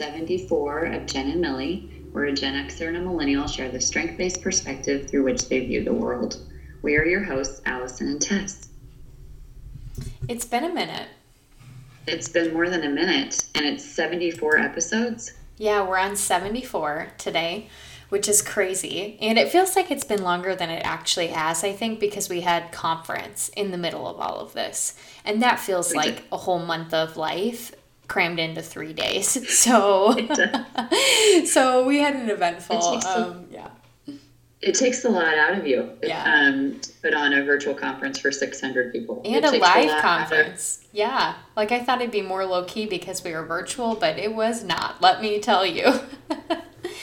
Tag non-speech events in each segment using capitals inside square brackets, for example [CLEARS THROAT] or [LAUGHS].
74 of Jen and Millie, where a Gen Xer and a millennial share the strength based perspective through which they view the world. We are your hosts, Allison and Tess. It's been a minute. It's been more than a minute, and it's 74 episodes. Yeah, we're on 74 today, which is crazy. And it feels like it's been longer than it actually has, I think, because we had conference in the middle of all of this. And that feels like a whole month of life crammed into three days. [LAUGHS] So, [LAUGHS] so we had an eventful, It takes a- um, yeah. It takes a lot out of you. Yeah. Um, to put on a virtual conference for 600 people. And It a live lot out of- conference. Yeah. Like I thought it'd be more low key because we were virtual, but it was not. Let me tell you. [LAUGHS]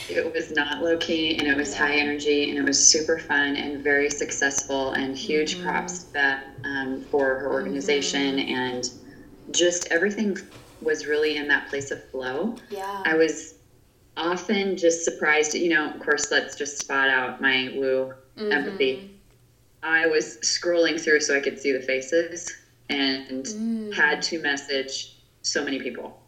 It was not low key and it was high energy and it was super fun and very successful and huge Mm-hmm. props to that um, for her organization and just everything was really in that place of flow. yeah. I was often just surprised, you know, of course, let's just spot out my woo Mm-hmm. empathy. I was scrolling through so I could see the faces and Mm. had to message so many people.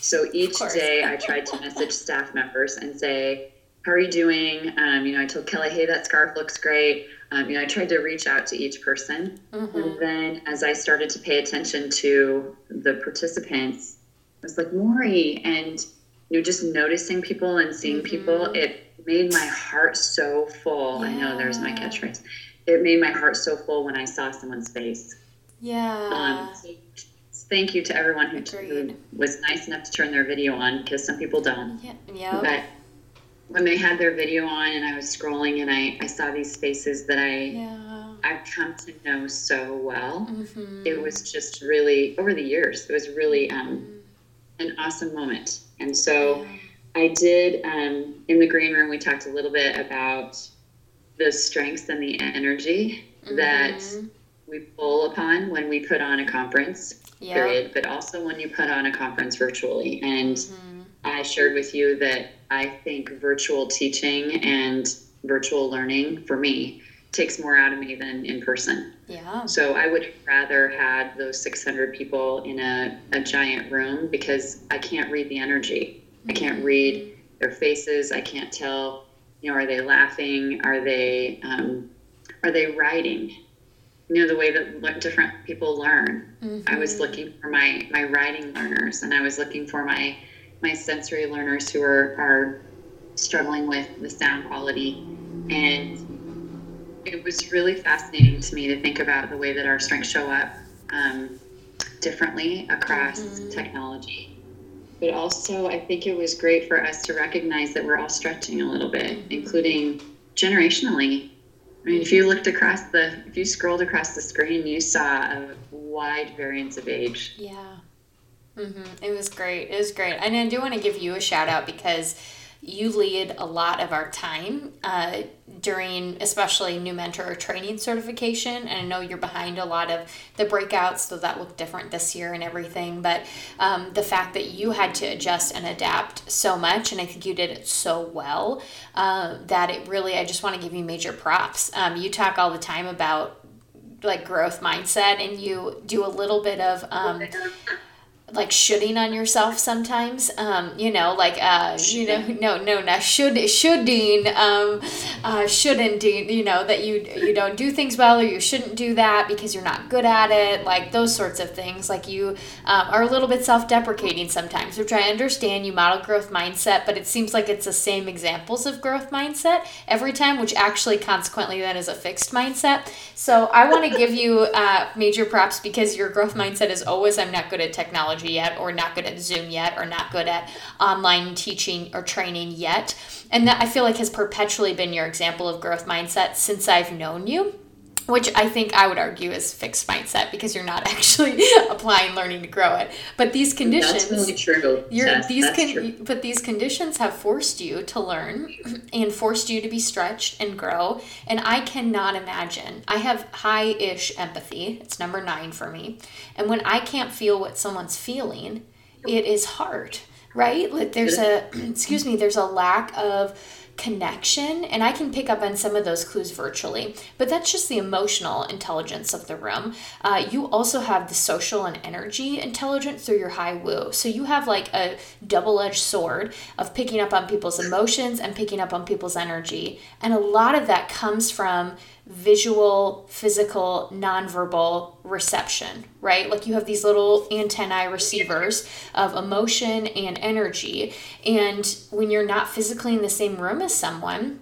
So each day I [LAUGHS] tried to message staff members and say, How are you doing? Um, you know, I told Kelly, Hey, that scarf looks great. Um, you know, I tried to reach out to each person. Mm-hmm. And then as I started to pay attention to the participants, was like, Maury, and you know, just noticing people and seeing people, it made my heart so full. I know there's my catchphrase. It made my heart so full when I saw someone's face. Yeah. Um, so thank you to everyone who, who was nice enough to turn their video on because some people don't. yeah. Yeah. But when they had their video on and I was scrolling and I, I saw these faces that I Yeah. I've come to know so well, Mm-hmm. it was just really over the years. It was really um, an awesome moment. And so I did um, in the green room. We talked a little bit about the strengths and the energy that Mhm. we pull upon when we put on a conference Yeah. period, but also when you put on a conference virtually. And Mhm. I shared with you that I think virtual teaching and virtual learning for me takes more out of me than in person. Yeah. So I would rather had those 600 people in a, a giant room because I can't read the energy. I can't read their faces. I can't tell, you know, are they laughing? Are they, um, are they writing? You know, the way that different people learn. I was looking for my, my writing learners and I was looking for my, my sensory learners who are, are struggling with the sound quality. And it was really fascinating to me to think about the way that our strengths show up um, differently across technology. But also, I think it was great for us to recognize that we're all stretching a little bit, including generationally. I mean, if you looked across the, if you scrolled across the screen, you saw a wide variance of age. Yeah. Mm-hmm. It was great. It was great. And I do want to give you a shout out because you lead a lot of our time uh, during, especially new mentor training certification. And I know you're behind a lot of the breakouts, so that looked different this year and everything. But um, the fact that you had to adjust and adapt so much, and I think you did it so well, uh, that it really, I just want to give you major props. Um, you talk all the time about like growth mindset and you do a little bit of um like shoulding on yourself sometimes um you know like uh you know no no no should shoulding um uh shouldn't do you know that you you don't do things well or you shouldn't do that because you're not good at it like those sorts of things. Like you um, are a little bit self-deprecating sometimes which i understand you model growth mindset but it seems like it's the same examples of growth mindset every time which actually consequently then is a fixed mindset. So i want to give you uh, major props because your growth mindset is always i'm not good at technology yet or not good at zoom yet or not good at online teaching or training yet. And that i feel like has perpetually been your example of growth mindset since i've known you which I think I would argue is fixed mindset because you're not [LAUGHS] actually applying learning to grow it. But these conditions, That's really true. you're, Tess. these That's con- true. but these conditions have forced you to learn [CLEARS THROAT] and forced you to be stretched and grow. And I cannot imagine. I have high-ish empathy. It's number nine for me. And when I can't feel what someone's feeling, it is hard, right? Like there's a [CLEARS THROAT] excuse me, there's a lack of connection, and I can pick up on some of those clues virtually, but that's just the emotional intelligence of the room. Uh, you also have the social and energy intelligence through your high woo. So you have like a double edged sword of picking up on people's emotions and picking up on people's energy. And a lot of that comes from visual, physical, nonverbal reception, right? Like you have these little antennae receivers of emotion and energy. And when you're not physically in the same room as someone,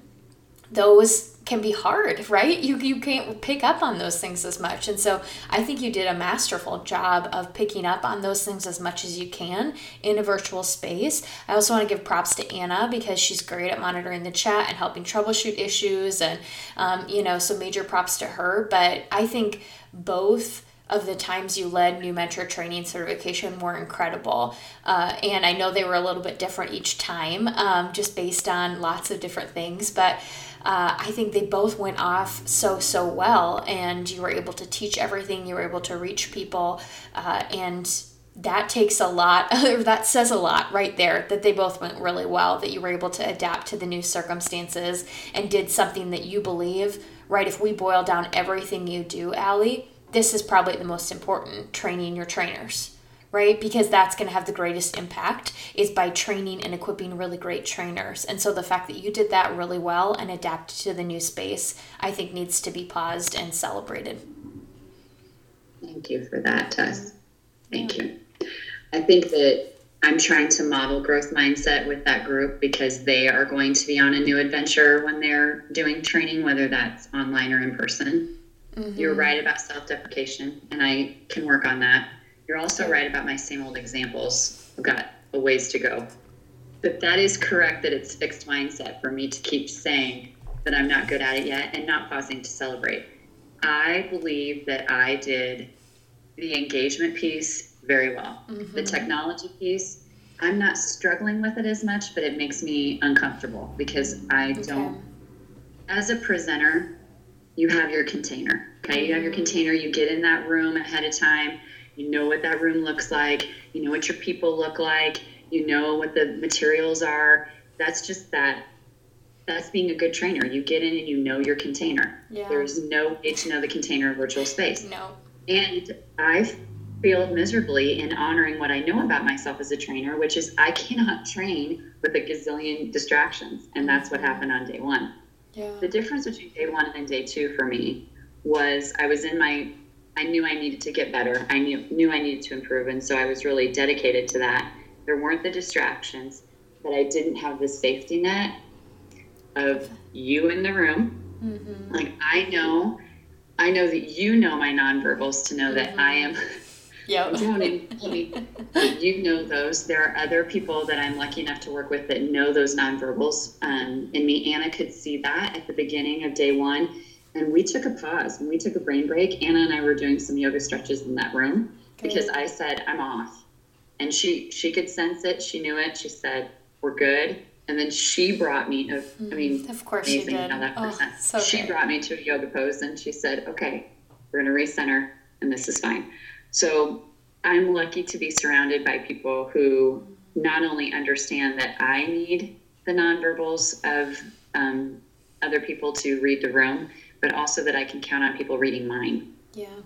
those can be hard, right? You, you can't pick up on those things as much. And so I think you did a masterful job of picking up on those things as much as you can in a virtual space. I also want to give props to Anna because she's great at monitoring the chat and helping troubleshoot issues. And, um, you know, so major props to her. But I think both of the times you led new mentor training certification were incredible. Uh, and I know they were a little bit different each time, um, just based on lots of different things. But uh, I think they both went off so, so well. And you were able to teach everything, you were able to reach people. Uh, and that takes a lot, [LAUGHS] that says a lot right there that they both went really well, that you were able to adapt to the new circumstances and did something that you believe, right? If we boil down everything you do, Allie, this is probably the most important training your trainers right? Because that's going to have the greatest impact is by training and equipping really great trainers. And so the fact that you did that really well and adapted to the new space i think needs to be paused and celebrated. Thank you for that tess. Thank you. I think that i'm trying to model growth mindset with that group because they are going to be on a new adventure when they're doing training whether that's online or in person. Mm-hmm. You're right about self deprecation, and I can work on that. You're also right about my same old examples. I've got a ways to go. But that is correct that it's fixed mindset for me to keep saying that I'm not good at it yet and not pausing to celebrate. I believe that I did the engagement piece very well. Mm-hmm. The technology piece, I'm not struggling with it as much, but it makes me uncomfortable because I okay. don't, as a presenter, you have your container. Okay, you have your container, you get in that room ahead of time, you know what that room looks like, you know what your people look like, you know what the materials are. That's just that. That's being a good trainer. You get in and you know your container. Yeah. There's no way to know the container of virtual space. No. And I failed miserably in honoring what I know about myself as a trainer, which is I cannot train with a gazillion distractions. And that's what happened on day one. Yeah. The difference between day one and day two for me was I was in my I knew I needed to get better. I knew knew I needed to improve, and so I was really dedicated to that. There weren't the distractions, but I didn't have the safety net of you in the room. Mm-hmm. Like I know, I know that you know my nonverbals to know mm-hmm. that I am yeah. [LAUGHS] you know those. There are other people that I'm lucky enough to work with that know those nonverbals. Um, and me, Anna could see that at the beginning of day one. And we took a pause and we took a brain break. Anna and I were doing some yoga stretches in that room okay. because I said, I'm off. And she she could sense it. She knew it. She said, We're good. And then she brought me, I mean, mm, of course she did. How that oh, so she good. brought me to a yoga pose and she said, Okay, we're going to recenter and this is fine. So I'm lucky to be surrounded by people who not only understand that I need the nonverbals of um, other people to read the room, but also that I can count on people reading mine. Yeah.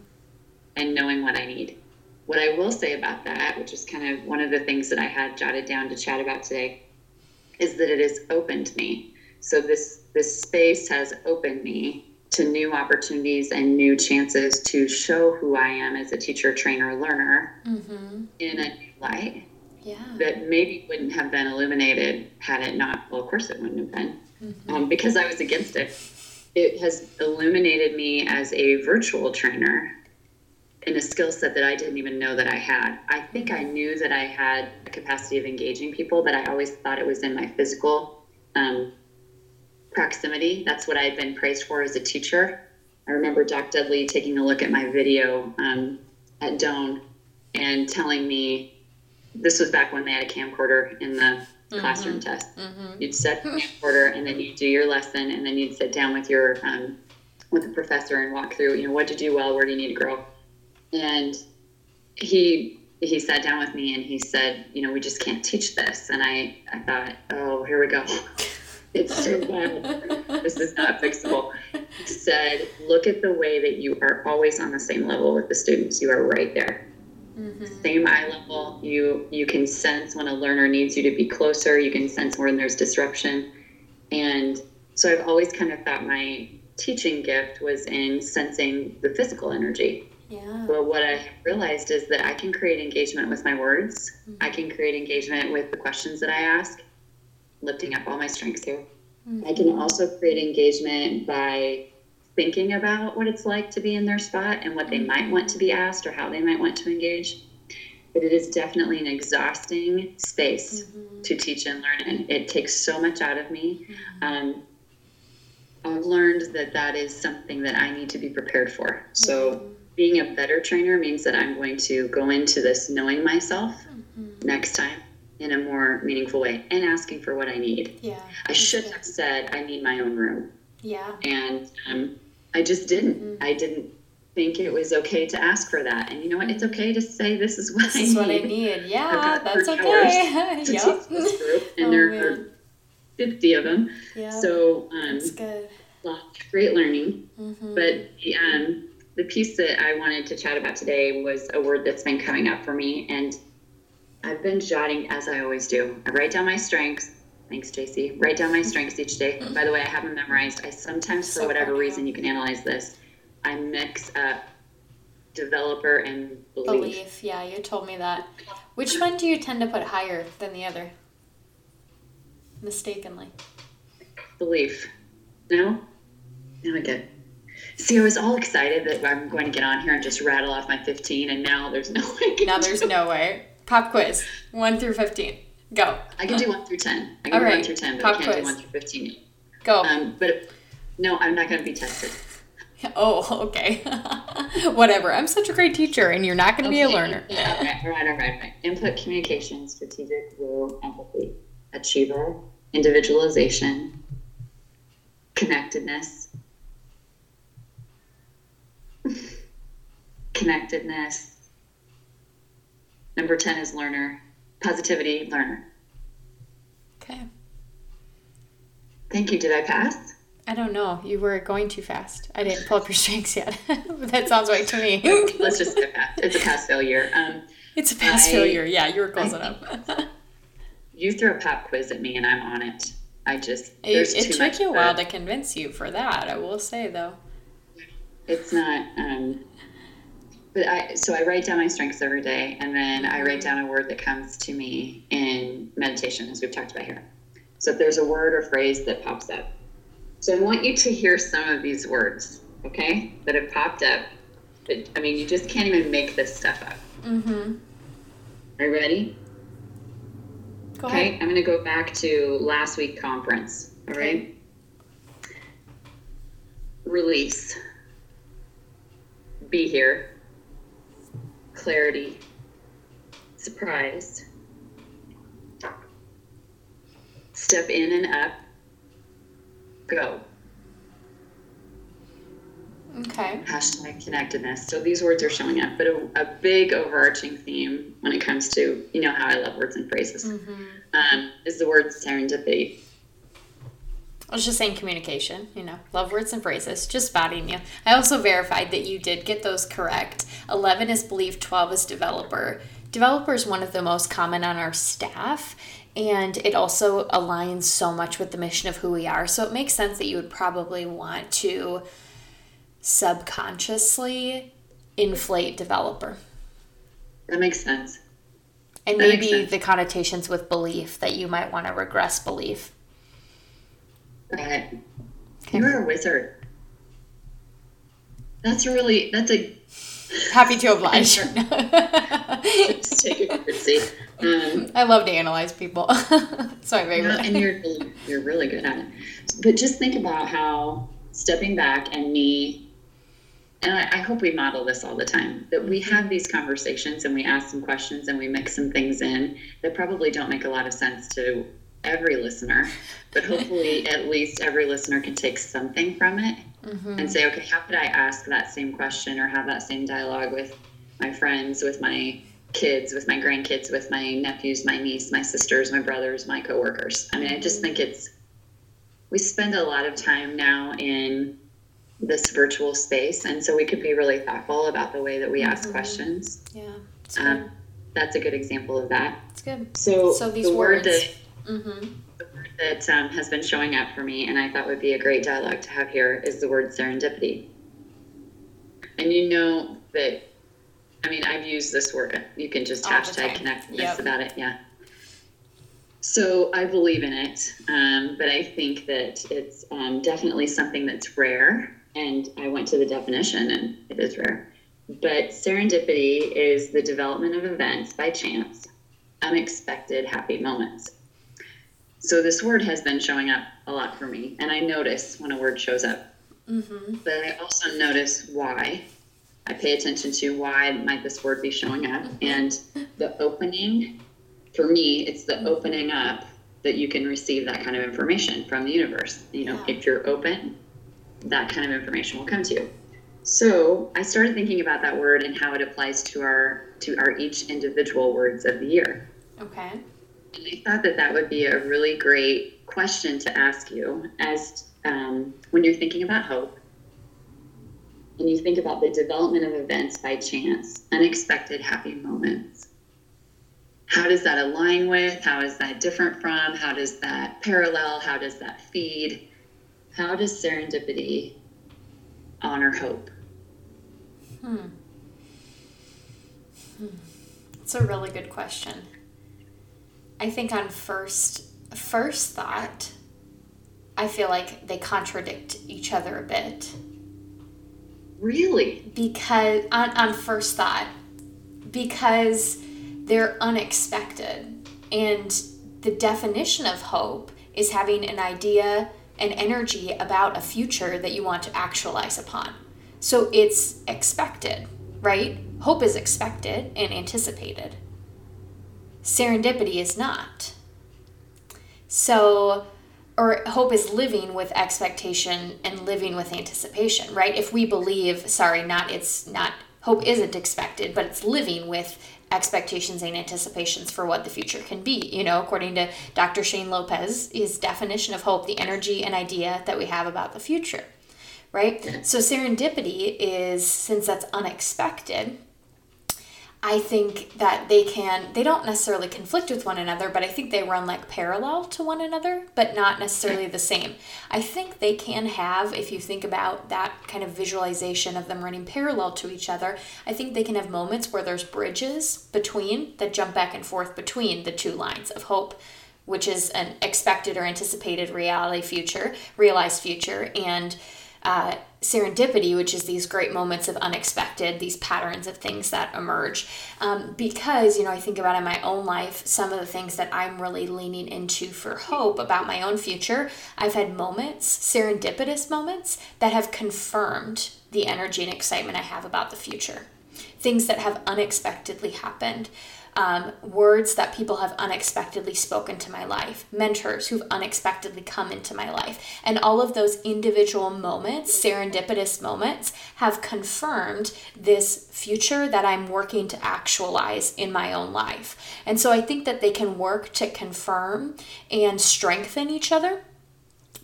And knowing what I need. What I will say about that, which is kind of one of the things that I had jotted down to chat about today, is that it has opened me. So this this space has opened me to new opportunities and new chances to show who I am as a teacher, trainer, learner mm-hmm. in a new light. Yeah. That maybe wouldn't have been illuminated had it not. Well, of course it wouldn't have been, mm-hmm. um, because I was against it. It has illuminated me as a virtual trainer in a skill set that I didn't even know that I had. I think I knew that I had a capacity of engaging people, but I always thought it was in my physical um, proximity. That's what I had been praised for as a teacher. I remember Doc Dudley taking a look at my video um, at Doane and telling me this was back when they had a camcorder in the mm-hmm. classroom test. Mm-hmm. You'd set [LAUGHS] the order and then you'd do your lesson and then you'd sit down with your um, with the professor and walk through, you know, what to do well, where do you need to grow. And he he sat down with me and he said, you know, we just can't teach this. And I, I thought, oh, here we go. [LAUGHS] it's so bad. this is not fixable. He said, look at the way that you are always on the same level with the students. You are right there. Mm-hmm. Same eye level. You you can sense when a learner needs you to be closer. You can sense when there's disruption. And so I've always kind of thought my teaching gift was in sensing the physical energy. Yeah. Well, what I realized is that I can create engagement with my words. Mm-hmm. I can create engagement with the questions that I ask, lifting up all my strengths here. Mm-hmm. I can also create engagement by thinking about what it's like to be in their spot and what they might want to be asked or how they might want to engage. But it is definitely an exhausting space mm-hmm. to teach and learn, and it takes so much out of me. Mm-hmm. Um, I've learned that that is something that I need to be prepared for. So, mm-hmm. being a better trainer means that I'm going to go into this knowing myself mm-hmm. next time in a more meaningful way and asking for what I need. Yeah. I should have said I need my own room. Yeah. And um, I just didn't. Mm-hmm. I didn't think it was okay to ask for that. And you know what? It's okay to say this is what this I is need. what I need. Yeah, that's okay. [LAUGHS] to yep. this group, and oh, there man. are fifty of them. Yeah. So um, that's good. Lots of great learning. Mm-hmm. But the um, the piece that I wanted to chat about today was a word that's been coming up for me, and I've been jotting as I always do. I write down my strengths Thanks, JC. Write down my strengths each day. Mm-hmm. By the way, I have them memorized. I sometimes, for whatever reason, you can analyze this. I mix up developer and belief. Belief, yeah, you told me that. Which one do you tend to put higher than the other? Mistakenly. Belief. No? No, I get. See, I was all excited that I'm going to get on here and just rattle off my 15, and now there's no way. Now there's no way. Pop quiz, 1 through 15. Go. I can do one through ten. I can All do right. one through ten, but Pop I can't quiz. do one through fifteen. Go. Um, but no, I'm not going to be tested. [LAUGHS] Oh, okay. [LAUGHS] Whatever. I'm such a great teacher, and you're not going to okay. be a learner. Yeah, all right, all right, all right, all right. Input, communication, strategic, will, empathy, achiever, individualization, connectedness, [LAUGHS] connectedness. Number ten is learner positivity learner. Okay. Thank you. Did I pass? I don't know. You were going too fast. I didn't pull up your [LAUGHS] strengths yet. [LAUGHS] that sounds right to me. Let's just get pass. It's a pass failure. Um, it's a pass I, failure. Yeah, you were close I, enough. you throw a pop quiz at me and I'm on it. I just it, it took you a while to convince you for that. I will say though. It's not. Um, but I so I write down my strengths every day, and then I write down a word that comes to me in meditation, as we've talked about here. So if there's a word or phrase that pops up, so I want you to hear some of these words, okay, that have popped up. But, I mean, you just can't even make this stuff up. Mm-hmm. Are you ready? Go okay, ahead. I'm going to go back to last week conference. All right. Okay. Release. Be here clarity, surprise, step in and up, go. Okay. Hashtag connectedness. So these words are showing up, but a, a, big overarching theme when it comes to, you know, how I love words and phrases, mm-hmm. um, is the word serendipity. I was just saying communication, you know, love words and phrases, just spotting you. I also verified that you did get those correct. 11 is belief, 12 is developer. Developer is one of the most common on our staff, and it also aligns so much with the mission of who we are. So it makes sense that you would probably want to subconsciously inflate developer. That makes sense. And that maybe sense. the connotations with belief that you might want to regress belief that you're a wizard. That's really that's a happy to oblige. [LAUGHS] Just take a curtsy. Um, I love to analyze people. [LAUGHS] My favorite. Yeah, and you're you're really good at it. But just think about how stepping back and me, and I, I hope we model this all the time. That we have these conversations and we ask some questions and we mix some things in that probably don't make a lot of sense to every listener, but hopefully [LAUGHS] at least every listener can take something from it mm-hmm. and say, okay, how could I ask that same question or have that same dialogue with my friends, with my kids, with my grandkids, with my nephews, my niece, my sisters, my brothers, my coworkers. I mean, I just think it's we spend a lot of time now in this virtual space, and so we could be really thoughtful about the way that we ask Mhm. questions. Yeah. Um, that's a good example of that. It's good. So, So these the word words. that Mm-hmm. the word that um, has been showing up for me, and I thought would be a great dialogue to have here, is the word serendipity. And you know that, I mean, I've used this word. You can just All hashtag connect this Yep. about it. Yeah. So I believe in it, um, but I think that it's um, definitely something that's rare. And I went to the definition, and it is rare. But serendipity is the development of events by chance, unexpected happy moments. So this word has been showing up a lot for me, and I notice when a word shows up. Mm-hmm. But I also notice why. I pay attention to why might this word be showing up, and the opening. For me, it's the opening up that you can receive that kind of information from the universe. You know, Yeah. if you're open, that kind of information will come to you. So I started thinking about that word and how it applies to our to our each individual words of the year. Okay. I thought that that would be a really great question to ask you as um, when you're thinking about hope and you think about the development of events by chance, unexpected happy moments. How does that align with? How is that different from? How does that parallel? How does that feed? How does serendipity honor hope? Hmm. Hmm. It's a really good question. I think on first first thought, I feel like they contradict each other a bit. Really? because on, on first thought because they're unexpected and the definition of hope is having an idea an energy about a future that you want to actualize upon. So it's expected right? Hope is expected and anticipated serendipity is not so or hope is living with expectation and living with anticipation, right? If we believe, sorry, not it's not hope isn't expected, but it's living with expectations and anticipations for what the future can be. You know, according to Dr. Shane Lopez, his definition of hope, the energy and idea that we have about the future, right? So serendipity is since that's unexpected, I think that they can, they don't necessarily conflict with one another, but I think they run like parallel to one another, but not necessarily the same. I think they can have, if you think about that kind of visualization of them running parallel to each other, I think they can have moments where there's bridges between that jump back and forth between the two lines of hope which is an expected or anticipated reality future, realized future, and uh, serendipity, which is these great moments of unexpected, these patterns of things that emerge. Um, because, you know, I think about in my own life, some of the things that I'm really leaning into for hope about my own future, I've had moments, serendipitous moments, that have confirmed the energy and excitement I have about the future. Things that have unexpectedly happened um, words that people have unexpectedly spoken to my life, mentors who've unexpectedly come into my life. And all of those individual moments, serendipitous moments, have confirmed this future that I'm working to actualize in my own life. And so I think that they can work to confirm and strengthen each other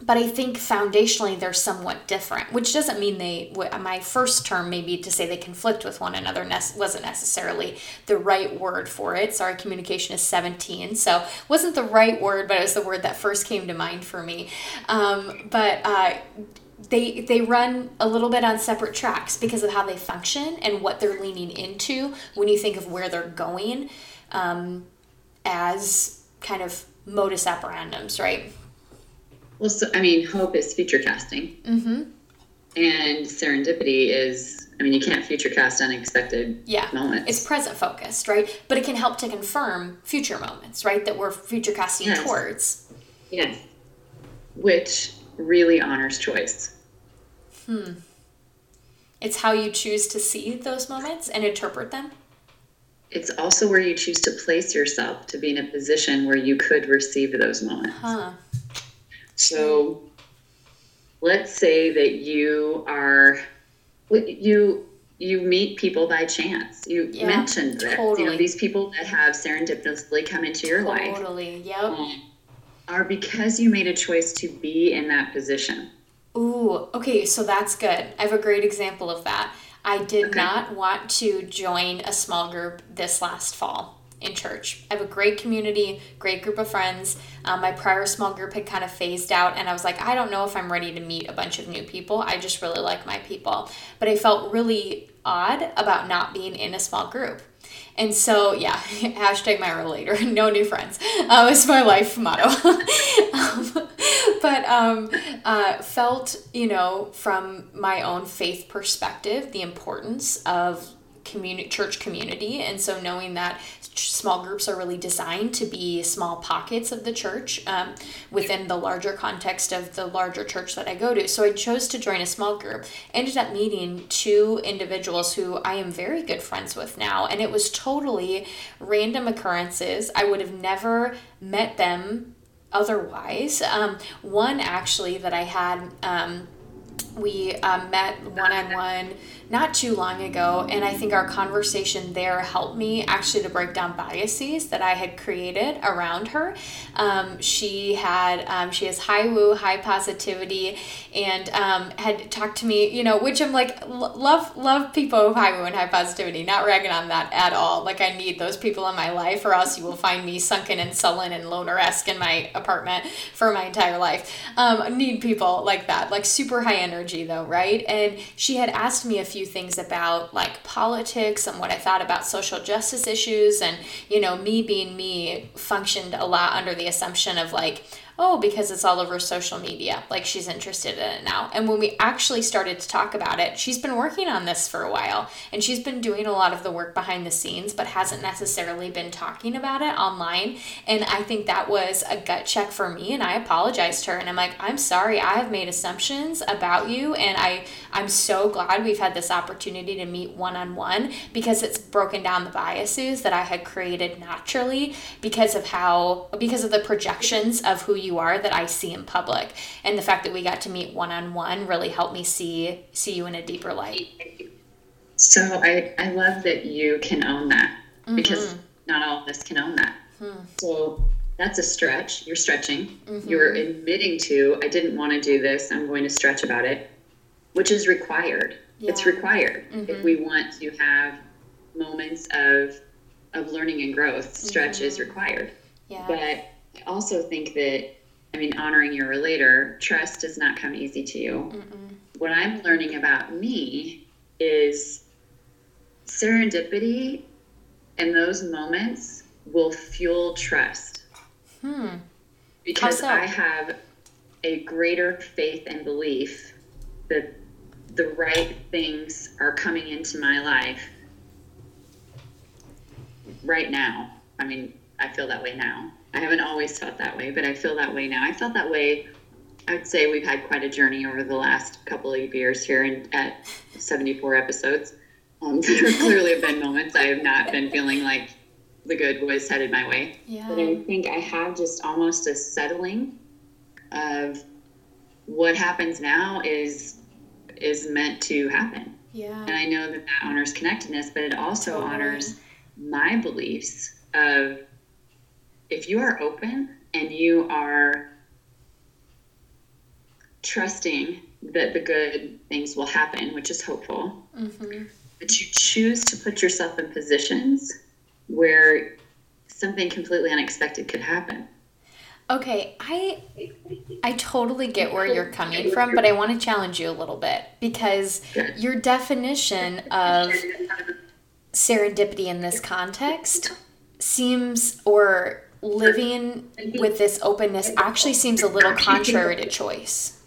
but I think foundationally they're somewhat different, which doesn't mean they. My first term, maybe to say they conflict with one another, wasn't necessarily the right word for it. Sorry, communication is 17, so wasn't the right word, but it was the word that first came to mind for me. Um, but uh, they they run a little bit on separate tracks because of how they function and what they're leaning into when you think of where they're going um, as kind of modus operandums, right? Well, so, I mean, hope is future casting. Mm-hmm. And serendipity is, I mean, you can't future cast unexpected yeah. moments. It's present focused, right? But it can help to confirm future moments, right? That we're future casting Yes. towards. Yes. Which really honors choice. Hmm. It's how you choose to see those moments and interpret them. It's also where you choose to place yourself to be in a position where you could receive those moments. Huh. So let's say that you are you you meet people by chance. You Yeah, mentioned that you totally. know these people that have serendipitously come into your life. Totally. Yep. Um, are because you made a choice to be in that position. Ooh, okay, so that's good. I have a great example of that. I did okay. not want to join a small group this last fall in church. I have a great community, great group of friends. Um, my prior small group had kind of phased out, and I was like, I don't know if I'm ready to meet a bunch of new people. I just really like my people. But I felt really odd about not being in a small group. And so, yeah, [LAUGHS] hashtag my relator, [LAUGHS] no new friends. Uh, it's my life motto. [LAUGHS] um, but um, uh, felt, you know, from my own faith perspective, the importance of community church community and so knowing that small groups are really designed to be small pockets of the church um, within the larger context of the larger church that I go to. So I chose to join a small group. Ended up meeting two individuals who I am very good friends with now, and it was totally random occurrences. I would have never met them otherwise. Um, one actually that I had. Um, we um, met one on one not too long ago, and I think our conversation there helped me actually to break down biases that I had created around her. Um, she had um, she has high woo, high positivity, and um, had talked to me, you know, which I'm like love love people with high woo and high positivity. Not ragging on that at all. Like I need those people in my life, or else you will find me sunken and sullen and loner esque in my apartment for my entire life. Um, need people like that, like super high energy though, right? And she had asked me a few things about like politics and what I thought about social justice issues. And, you know, me being me functioned a lot under the assumption of like, oh, because it's all over social media. Like she's interested in it now. And when we actually started to talk about it, she's been working on this for a while and she's been doing a lot of the work behind the scenes, but hasn't necessarily been talking about it online. And I think that was a gut check for me. And I apologized to her and I'm like, I'm sorry, I have made assumptions about you. And I, I'm so glad we've had this opportunity to meet one on one because it's broken down the biases that I had created naturally because of how, because of the projections of who you are that I see in public. And the fact that we got to meet one on one really helped me see see you in a deeper light. So I, I love that you can own that mm-hmm. because not all of us can own that. Hmm. So that's a stretch. You're stretching. Mm-hmm. You're admitting to, I didn't want to do this. I'm going to stretch about it, which is required. Yeah. It's required mm-hmm. if we want to have moments of of learning and growth. Stretch is mm-hmm. required. Yeah. But I also think that, I mean, honoring your relator, trust does not come easy to you. Mm-mm. What I'm learning about me is serendipity and those moments will fuel trust. Hmm. Because so? I have a greater faith and belief that the right things are coming into my life right now. I mean, I feel that way now. I haven't always felt that way, but I feel that way now. I felt that way. I would say we've had quite a journey over the last couple of years here and at 74 episodes. Um, [LAUGHS] there clearly have been moments I have not been feeling like the good was headed my way. Yeah. But I think I have just almost a settling of what happens now is is meant to happen. Yeah. And I know that that honors connectedness, but it also totally. honors my beliefs of if you are open and you are trusting that the good things will happen, which is hopeful, mm-hmm. but you choose to put yourself in positions where something completely unexpected could happen. Okay, I I totally get where you're coming from, but I want to challenge you a little bit because your definition of serendipity in this context seems or living with this openness actually seems a little contrary to choice.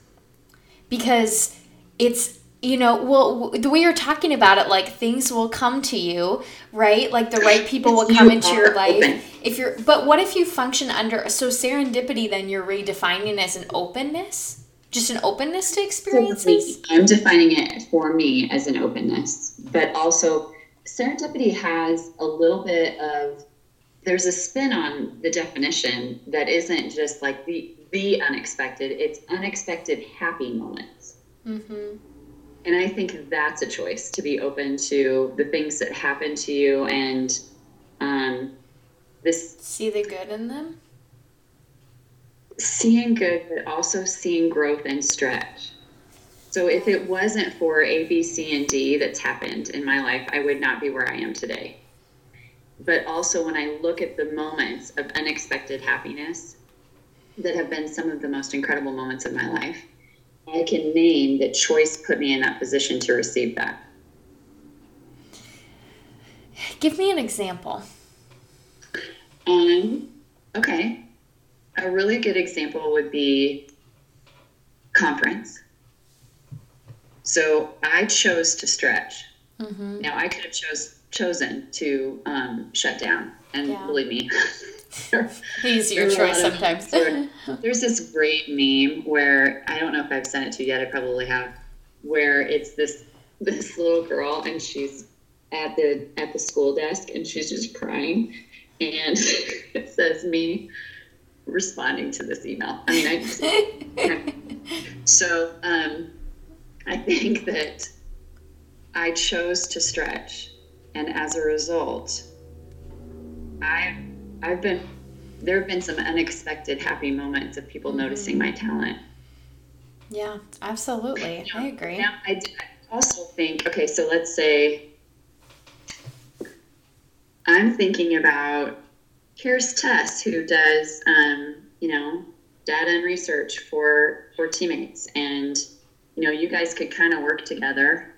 Because it's you know well the way you're talking about it like things will come to you right? Like the right people will [LAUGHS] come into your life. If you're but what if you function under so serendipity then you're redefining as an openness? Just an openness to experiences? I'm defining it for me as an openness. But also serendipity has a little bit of there's a spin on the definition that isn't just like the the unexpected it's unexpected happy moments mm-hmm. and i think that's a choice to be open to the things that happen to you and um, this see the good in them seeing good, but also seeing growth and stretch. So if it wasn't for A, B, C, and D that's happened in my life, I would not be where I am today. But also when I look at the moments of unexpected happiness that have been some of the most incredible moments of my life, I can name that choice put me in that position to receive that. Give me an example. Um, okay. A really good example would be conference. So I chose to stretch. Mm-hmm. Now I could have chose chosen to um, shut down, and yeah. believe me, [LAUGHS] easier choice sometimes. [LAUGHS] there's this great meme where I don't know if I've sent it to you yet. I probably have, where it's this this little girl and she's at the at the school desk and she's just crying, and [LAUGHS] it says me responding to this email. I mean, I just, so um, I think that I chose to stretch, and as a result, I I've been there have been some unexpected happy moments of people mm-hmm. noticing my talent. Yeah, absolutely. Now, I agree. Now, I also think okay, so let's say I'm thinking about here's Tess who does um, you know data and research for for teammates and you know you guys could kind of work together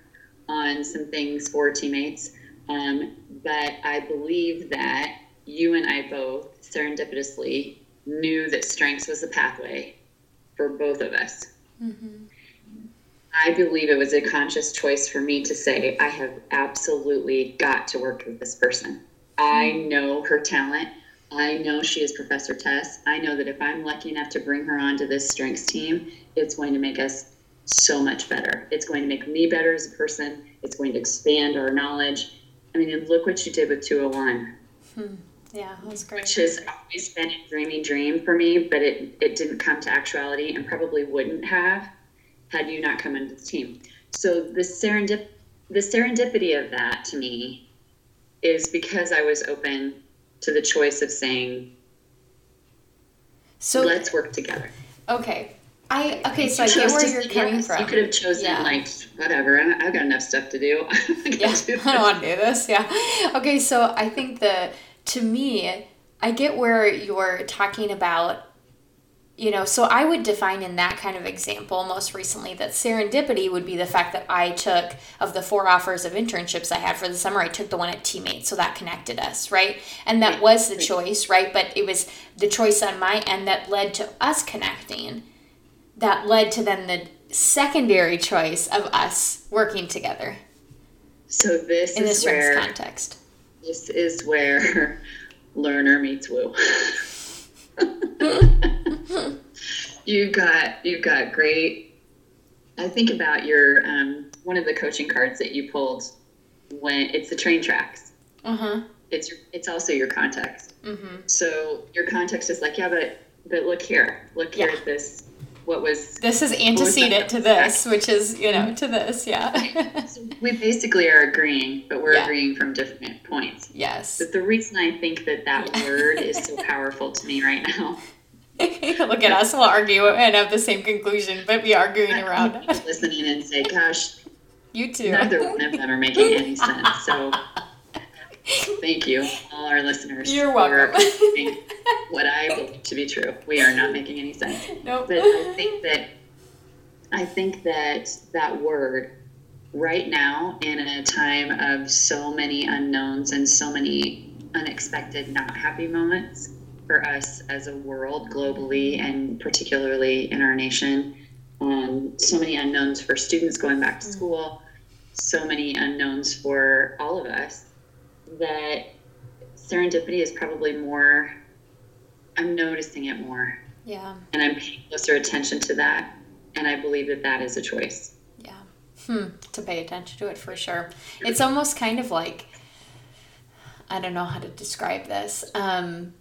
on some things for teammates um, but i believe that you and i both serendipitously knew that strengths was the pathway for both of us mm-hmm. i believe it was a conscious choice for me to say i have absolutely got to work with this person I know her talent. I know she is Professor Tess. I know that if I'm lucky enough to bring her onto this strengths team, it's going to make us so much better. It's going to make me better as a person. It's going to expand our knowledge. I mean, look what you did with 201. Hmm. Yeah, that was great. Which has always been a dreamy dream for me, but it, it didn't come to actuality and probably wouldn't have had you not come into the team. So the serendip the serendipity of that to me is because I was open to the choice of saying, so let's work together. Okay. I okay, so you I get where you're coming yes, from. You could have chosen yeah. like whatever. I've got enough stuff to do. [LAUGHS] yeah, do [LAUGHS] I don't want to do this. Yeah. Okay, so I think that to me, I get where you're talking about you know, so I would define in that kind of example most recently that serendipity would be the fact that I took of the four offers of internships I had for the summer, I took the one at Teammates, so that connected us, right? And that was the choice, right? But it was the choice on my end that led to us connecting, that led to then the secondary choice of us working together. So this in is where context. This is where [LAUGHS] learner meets woo. [LAUGHS] you've got you've got great. I think about your um, one of the coaching cards that you pulled when it's the train tracks. Uh huh. It's it's also your context. Mm-hmm. So your context is like, yeah, but but look here, look yeah. here at this. What was this is antecedent to this, which is you know to this, yeah. so we basically are agreeing, but we're yeah. agreeing from different points. Yes. But the reason I think that that yeah. word is so [LAUGHS] powerful to me right now [LAUGHS] Look at us, we'll argue and have the same conclusion, but be arguing around. listening and say, gosh, [LAUGHS] you too. Neither one of them are making any sense. So thank you, all our listeners. You're welcome. [LAUGHS] what I believe to be true. We are not making any sense. Nope. But I think that I think that that word right now in a time of so many unknowns and so many unexpected not happy moments for us as a world globally and particularly in our nation. Um, so many unknowns for students going back to mm. school, so many unknowns for all of us that serendipity is probably more, I'm noticing it more. Yeah. And I'm paying closer attention to that. And I believe that that is a choice. Yeah. Hmm. To pay attention to it for sure. It's almost kind of like, I don't know how to describe this. Um,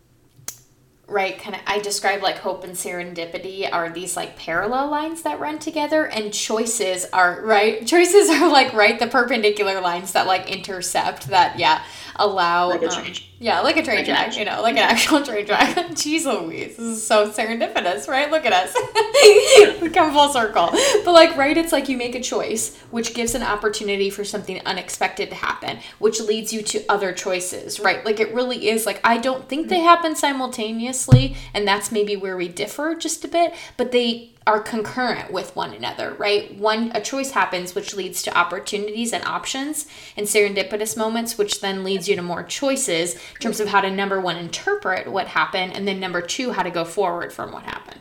right kind of i describe like hope and serendipity are these like parallel lines that run together and choices are right [LAUGHS] choices are like right the perpendicular lines that like intercept that yeah allow like um, Yeah, like a train like track, you know, like an actual [LAUGHS] train track. Jeez Louise, this is so serendipitous, right? Look at us. we [LAUGHS] come full circle. But like, right, it's like you make a choice, which gives an opportunity for something unexpected to happen, which leads you to other choices, right? Like it really is like I don't think they happen simultaneously, and that's maybe where we differ just a bit, but they are concurrent with one another, right? One a choice happens which leads to opportunities and options and serendipitous moments which then leads you to more choices in terms of how to number 1 interpret what happened and then number 2 how to go forward from what happened.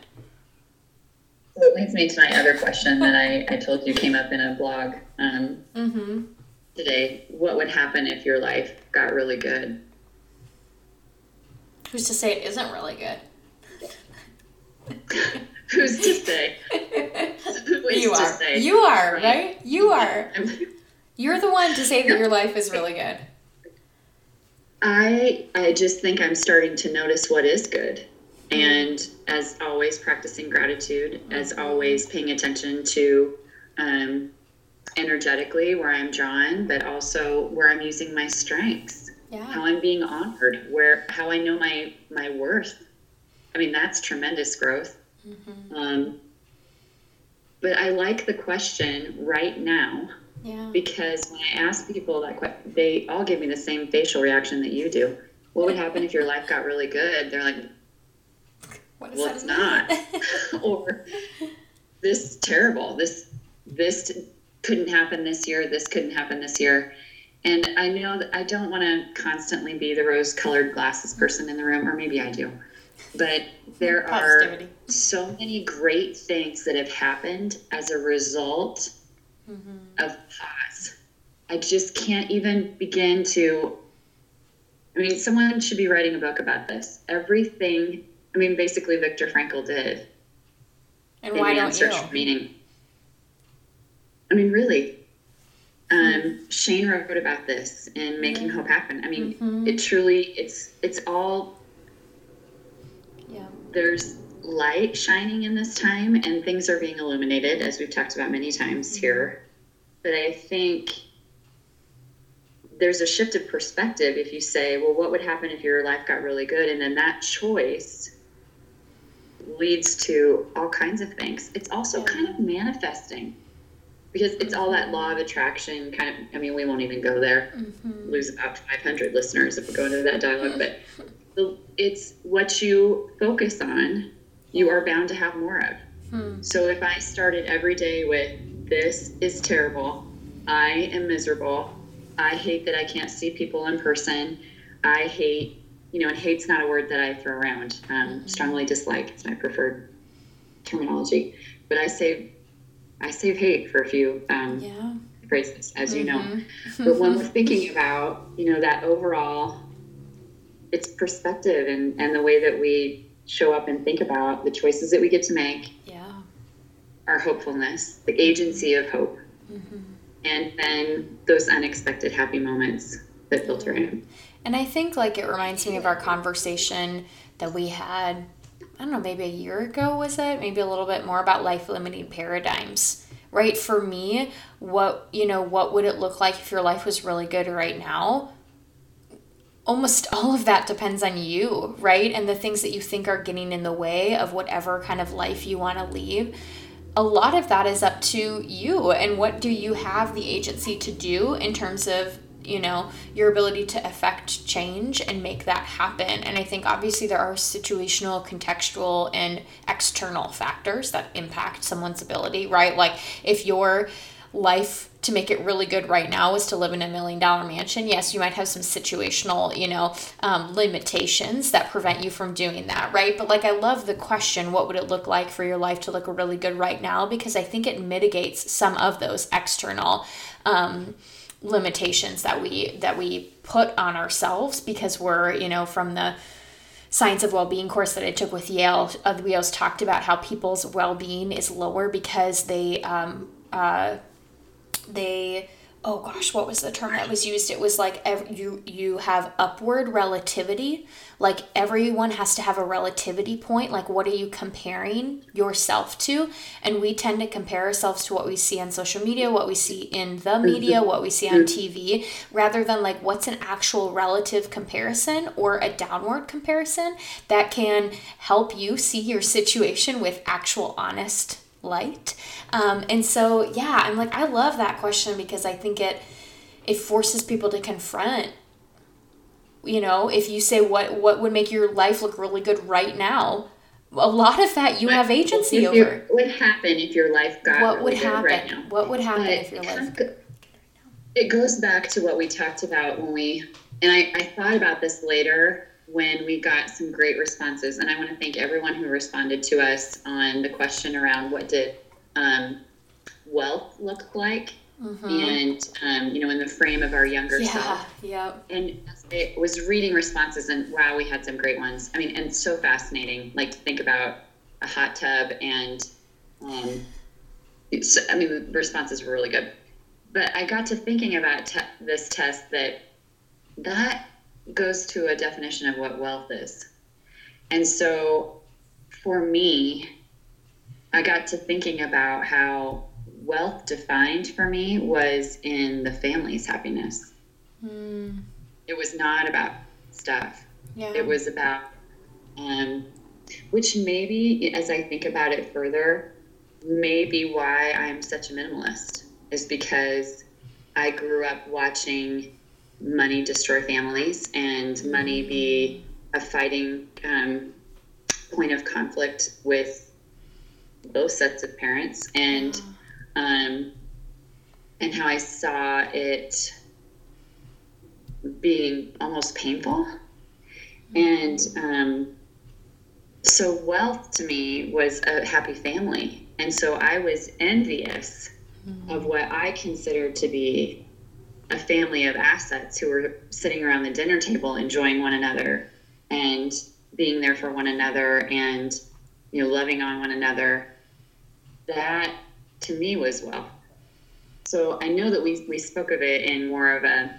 So it leads me to my other question that I, I told you came up in a blog um, mm-hmm. today. What would happen if your life got really good? Who's to say it isn't really good? [LAUGHS] Who's to say? you are. Say? You are, right? You are. You're the one to say that [LAUGHS] your life is really good. I I just think I'm starting to notice what is good. And as always practicing gratitude, as mm-hmm. always paying attention to um, energetically where I'm drawn, but also where I'm using my strengths. Yeah. How I'm being honored, where how I know my my worth. I mean, that's tremendous growth. Mm-hmm. Um, but I like the question right now yeah. because when I ask people that question, they all give me the same facial reaction that you do. What would happen if your life got really good? They're like, well, it's not. [LAUGHS] [LAUGHS] or this terrible. This this couldn't happen this year. This couldn't happen this year. And I know that I don't want to constantly be the rose-colored glasses person in the room, or maybe I do. But there are so many great things that have happened as a result mm-hmm. of pause. I just can't even begin to. I mean, someone should be writing a book about this. Everything, I mean, basically, Viktor Frankl did. And why don't you? meaning. I mean, really. Um, Shane wrote about this in Making Hope Happen. I mean, mm-hmm. it truly, it's it's all there's light shining in this time and things are being illuminated, as we've talked about many times mm-hmm. here. But I think there's a shift of perspective if you say, well, what would happen if your life got really good? And then that choice leads to all kinds of things. It's also kind of manifesting because it's all that law of attraction kind of i mean we won't even go there mm-hmm. lose about 500 listeners if we go into that dialogue but it's what you focus on, you are bound to have more of. Hmm. So if I started every day with, this is terrible, I am miserable, I hate that I can't see people in person, I hate, you know, and hate's not a word that I throw around. Um, mm-hmm. Strongly dislike is my preferred terminology, but I save, I save hate for a few um, yeah. phrases, as mm-hmm. you know. Mm-hmm. But when we're [LAUGHS] thinking about, you know, that overall it's perspective and, and the way that we show up and think about the choices that we get to make. Yeah. Our hopefulness, the agency of hope. Mm-hmm. And then those unexpected happy moments that filter in. And I think like it reminds me of our conversation that we had, I don't know, maybe a year ago was it? Maybe a little bit more about life limiting paradigms. Right? For me, what you know, what would it look like if your life was really good right now? Almost all of that depends on you, right? And the things that you think are getting in the way of whatever kind of life you want to lead. A lot of that is up to you and what do you have the agency to do in terms of you know your ability to affect change and make that happen and i think obviously there are situational contextual and external factors that impact someone's ability right like if you're life to make it really good right now is to live in a million dollar mansion. Yes, you might have some situational, you know, um, limitations that prevent you from doing that, right? But like, I love the question, what would it look like for your life to look really good right now? Because I think it mitigates some of those external. Um, limitations that we that we put on ourselves because we're you know from the science of well-being course that I took with Yale, uh, we always talked about how people's well-being is lower because they um, uh, they oh gosh, what was the term that was used? It was like you you have upward relativity. Like everyone has to have a relativity point. Like what are you comparing yourself to? And we tend to compare ourselves to what we see on social media, what we see in the media, what we see on TV, rather than like what's an actual relative comparison or a downward comparison that can help you see your situation with actual honest light. Um, and so, yeah, I'm like, I love that question because I think it it forces people to confront. You know, if you say what what would make your life look really good right now, a lot of that you have agency over. What would happen if your life got what really would happen? right now? What would happen But if your it life? It goes back to what we talked about when we, and I, I thought about this later when we got some great responses. And I want to thank everyone who responded to us on the question around what did um, wealth look like? And, um, you know, in the frame of our younger Yeah. self. Yep. And I was reading responses, and wow, we had some great ones. I mean, and so fascinating. Like to think about a hot tub, and um, I mean, the responses were really good. But I got to thinking about te- this test that that goes to a definition of what wealth is. And so for me, I got to thinking about how wealth defined for me was in the family's happiness Mm, it was not about stuff. yeah. It was about, um, which maybe as I think about it further, maybe why I'm such a minimalist is because I grew up watching money destroy families and money be a fighting um, point of conflict with both sets of parents and um, and how I saw it being almost painful. And um, so, wealth to me was a happy family. And so, I was envious of what I considered to be a family of assets who were sitting around the dinner table enjoying one another and being there for one another and you know loving on one another that to me was wealth so i know that we, we spoke of it in more of a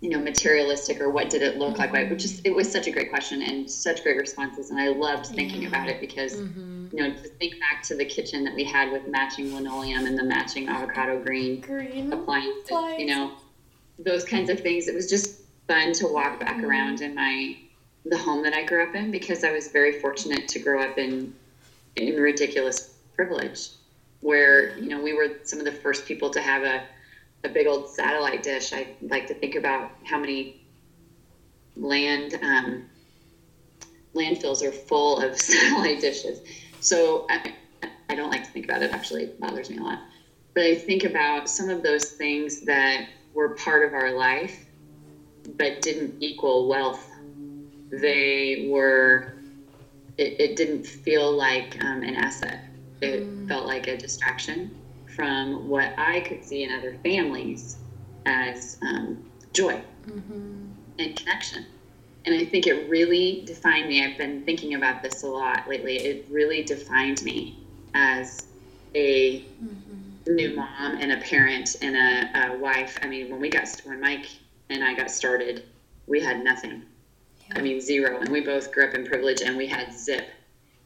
you know materialistic or what did it look like like which is it was such a great question and such great responses and i loved thinking Yeah. about it because Mhm. you know to think back to the kitchen that we had with matching linoleum and the matching avocado green Green. appliances you know those kinds of things. It was just fun to walk back around in my the home that i grew up in because i was very fortunate to grow up in in ridiculous privilege where you know we were some of the first people to have a, a big old satellite dish. I like to think about how many land um, landfills are full of [LAUGHS] satellite dishes. So I, I don't like to think about it. Actually it bothers me a lot. But i think about some of those things that were part of our life but didn't equal wealth. They were it, it didn't feel like um, an asset. It felt like a distraction from what i could see in other families as um, joy Mhm. and connection. And i think it really defined me. I've been thinking about this a lot lately. It really defined me as a Mhm. New mom and a parent and a, a wife. I mean, when we got when Mike and I got started, we had nothing. I mean, zero, and we both grew up in privilege, and we had zip,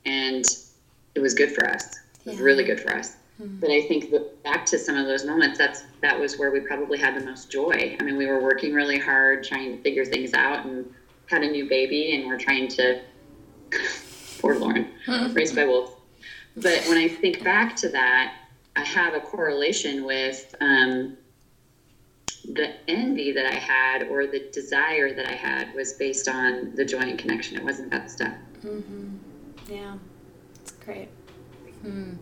and it was good for us. It was Yeah. really good for us. Mhm. But I think back to some of those moments, that's that was where we probably had the most joy. I mean, we were working really hard, trying to figure things out, and had a new baby, and we're trying to. [LAUGHS] Poor Lauren, [LAUGHS] raised by wolves. But when I think back to that, have a correlation with um, the envy that I had or the desire that I had was based on the joy and connection. It wasn't about stuff. Mm-hmm. Yeah, it's great. Hmm.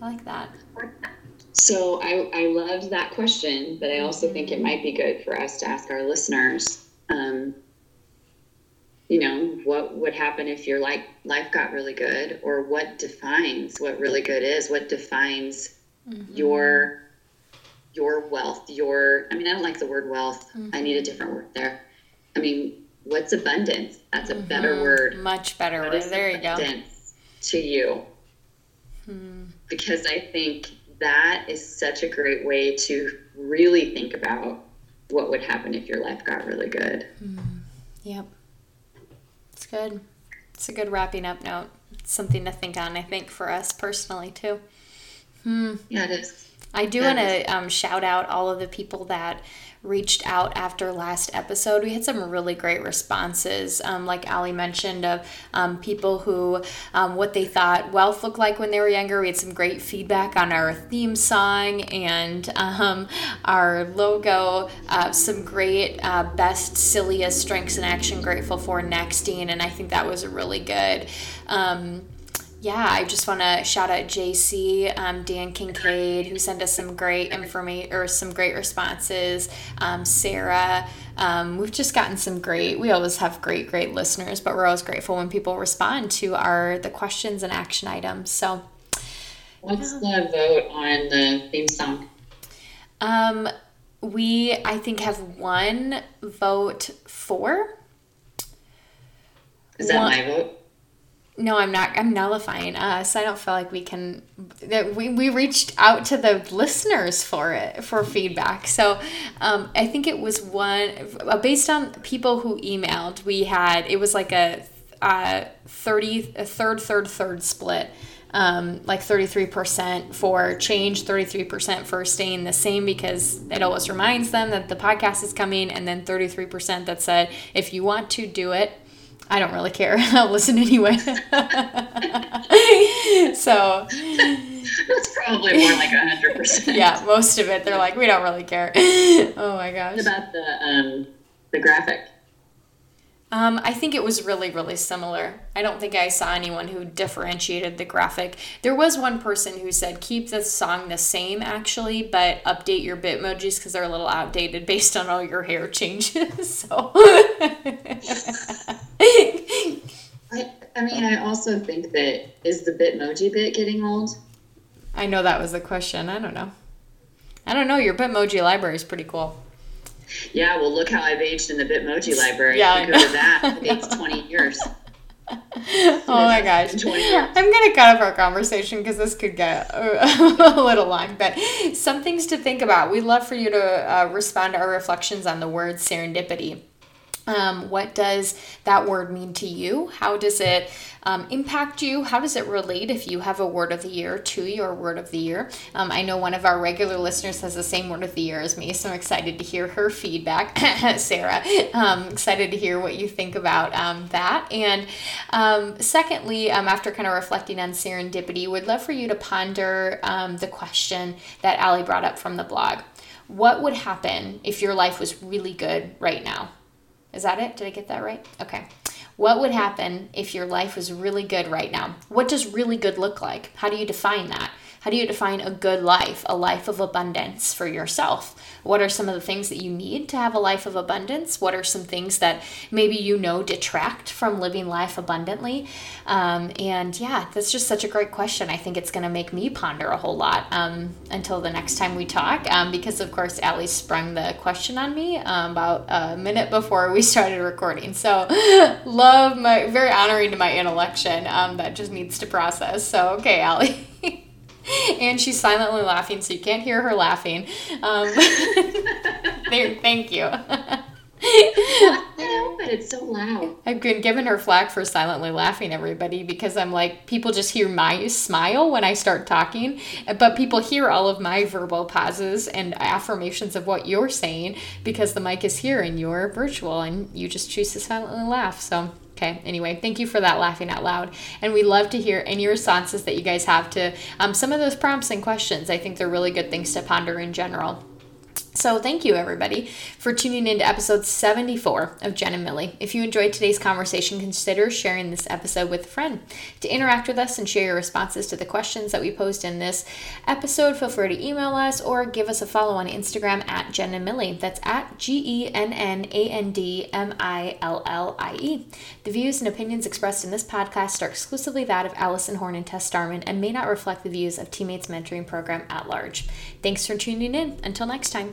I like that. So I, I loved that question, but I also think it might be good for us to ask our listeners, um, you know, what would happen if your life, life got really good or what defines what really good is? What defines Mhm. your your wealth your i mean i don't like the word wealth i Mm-hmm. need a different word there i mean what's abundance that's a better Mhm. word Much better What word. There you go. to you Hmm. because i think that is such a great way to really think about what would happen if your life got really good. Mm, yep. It's good. It's a good wrapping up note. It's something to think on, I think, for us personally, too. Hmm. Yeah, it is. I do want to um, shout out all of the people that reached out after last episode. We had some really great responses, um, like Ali mentioned, of um, people who um, what they thought wealth looked like when they were younger. We had some great feedback on our theme song and um, our logo. Uh, some great uh, best, silliest strengths in action. Grateful for nexting, and I think that was really good. Um, yeah, I just want to shout out JC, um, Dan Kincaid, who sent us some great information or some great responses. Um, Sarah, um, we've just gotten some great. We always have great, great listeners, but we're always grateful when people respond to our the questions and action items. So, what's the vote on the theme song? Um, we I think have one vote for. Is that one, my vote? No, I'm not. I'm nullifying us. I don't feel like we can. That we we reached out to the listeners for it for feedback. So, um, I think it was one uh, based on people who emailed. We had it was like a, a thirty a third third third split. Um, like 33% for change, 33% for staying the same because it always reminds them that the podcast is coming, and then 33% that said, if you want to do it, I don't really care. [LAUGHS] I'll listen anyway. [LAUGHS] so that's probably more like hundred percent. Yeah, most of it. They're like, we don't really care. [LAUGHS] Oh my gosh. What about the um, the graphic? Um, I think it was really, really similar. I don't think I saw anyone who differentiated the graphic. There was one person who said keep the song the same, actually, but update your Bitmojis because they're a little outdated based on all your hair changes. so. I, mean, I also think that is the Bitmoji bit getting old? I know that was the question. I don't know. I don't know. Your Bitmoji library is pretty cool. Yeah, well, look how I've aged in the Bitmoji [LAUGHS] library. Yeah, I know. that. It's 20 years. [LAUGHS] oh my gosh. [LAUGHS] I'm going to cut off our conversation because this could get a, little long. But some things to think about. We'd love for you to uh, respond to our reflections on the word serendipity. Um, what does that word mean to you? How does it um, impact you? How does it relate if you have a word of the year to your word of the year? Um, I know one of our regular listeners has the same word of the year as me, so I'm excited to hear her feedback. [LAUGHS] Sarah, um, excited to hear what you think about um, that. And um, secondly, um, after kind of reflecting on serendipity, would love for you to ponder the question that Ali brought up from the blog. What would happen if your life was really good right now? Is that it? Did I get that right? Okay. What would happen if your life was really good right now? What does really good look like? How do you define that? How do you define a good life, a life of abundance for yourself? What are some of the things that you need to have a life of abundance? What are some things that maybe you know detract from living life abundantly? Um, and yeah, that's just such a great question. I think it's going to make me ponder a whole lot um, until the next time we talk, um, because of course, Ali sprung the question on me um, about a minute before we [LAUGHS] started recording. So, [LAUGHS] love my very honoring to my intellection um, that just needs to process. So, okay, Ali. [LAUGHS] [LAUGHS] and she's silently laughing, so you can't hear her laughing. Um, [LAUGHS] there, thank you. but it's so loud. I've been giving her flack for silently laughing, everybody, because I'm like, people just hear my smile when I start talking, but people hear all of my verbal pauses and affirmations of what you're saying because the mic is here and you're virtual and you just choose to silently laugh. So Okay, anyway, thank you for that laughing out loud. And we love to hear any responses that you guys have to um, some of those prompts and questions. I think they're really good things to ponder in general. So, thank you everybody for tuning in to episode 74 of Gen and Millie. If you enjoyed today's conversation, consider sharing this episode with a friend. To interact with us and share your responses to the questions that we posed in this episode, feel free to email us or give us a follow on Instagram at Gen and Millie. That's at G E N N A N D M I L L I E. The views and opinions expressed in this podcast are exclusively that of Allison Horn and Tess Starman and may not reflect the views of Teammates Mentoring Program at large. Thanks for tuning in. Until next time.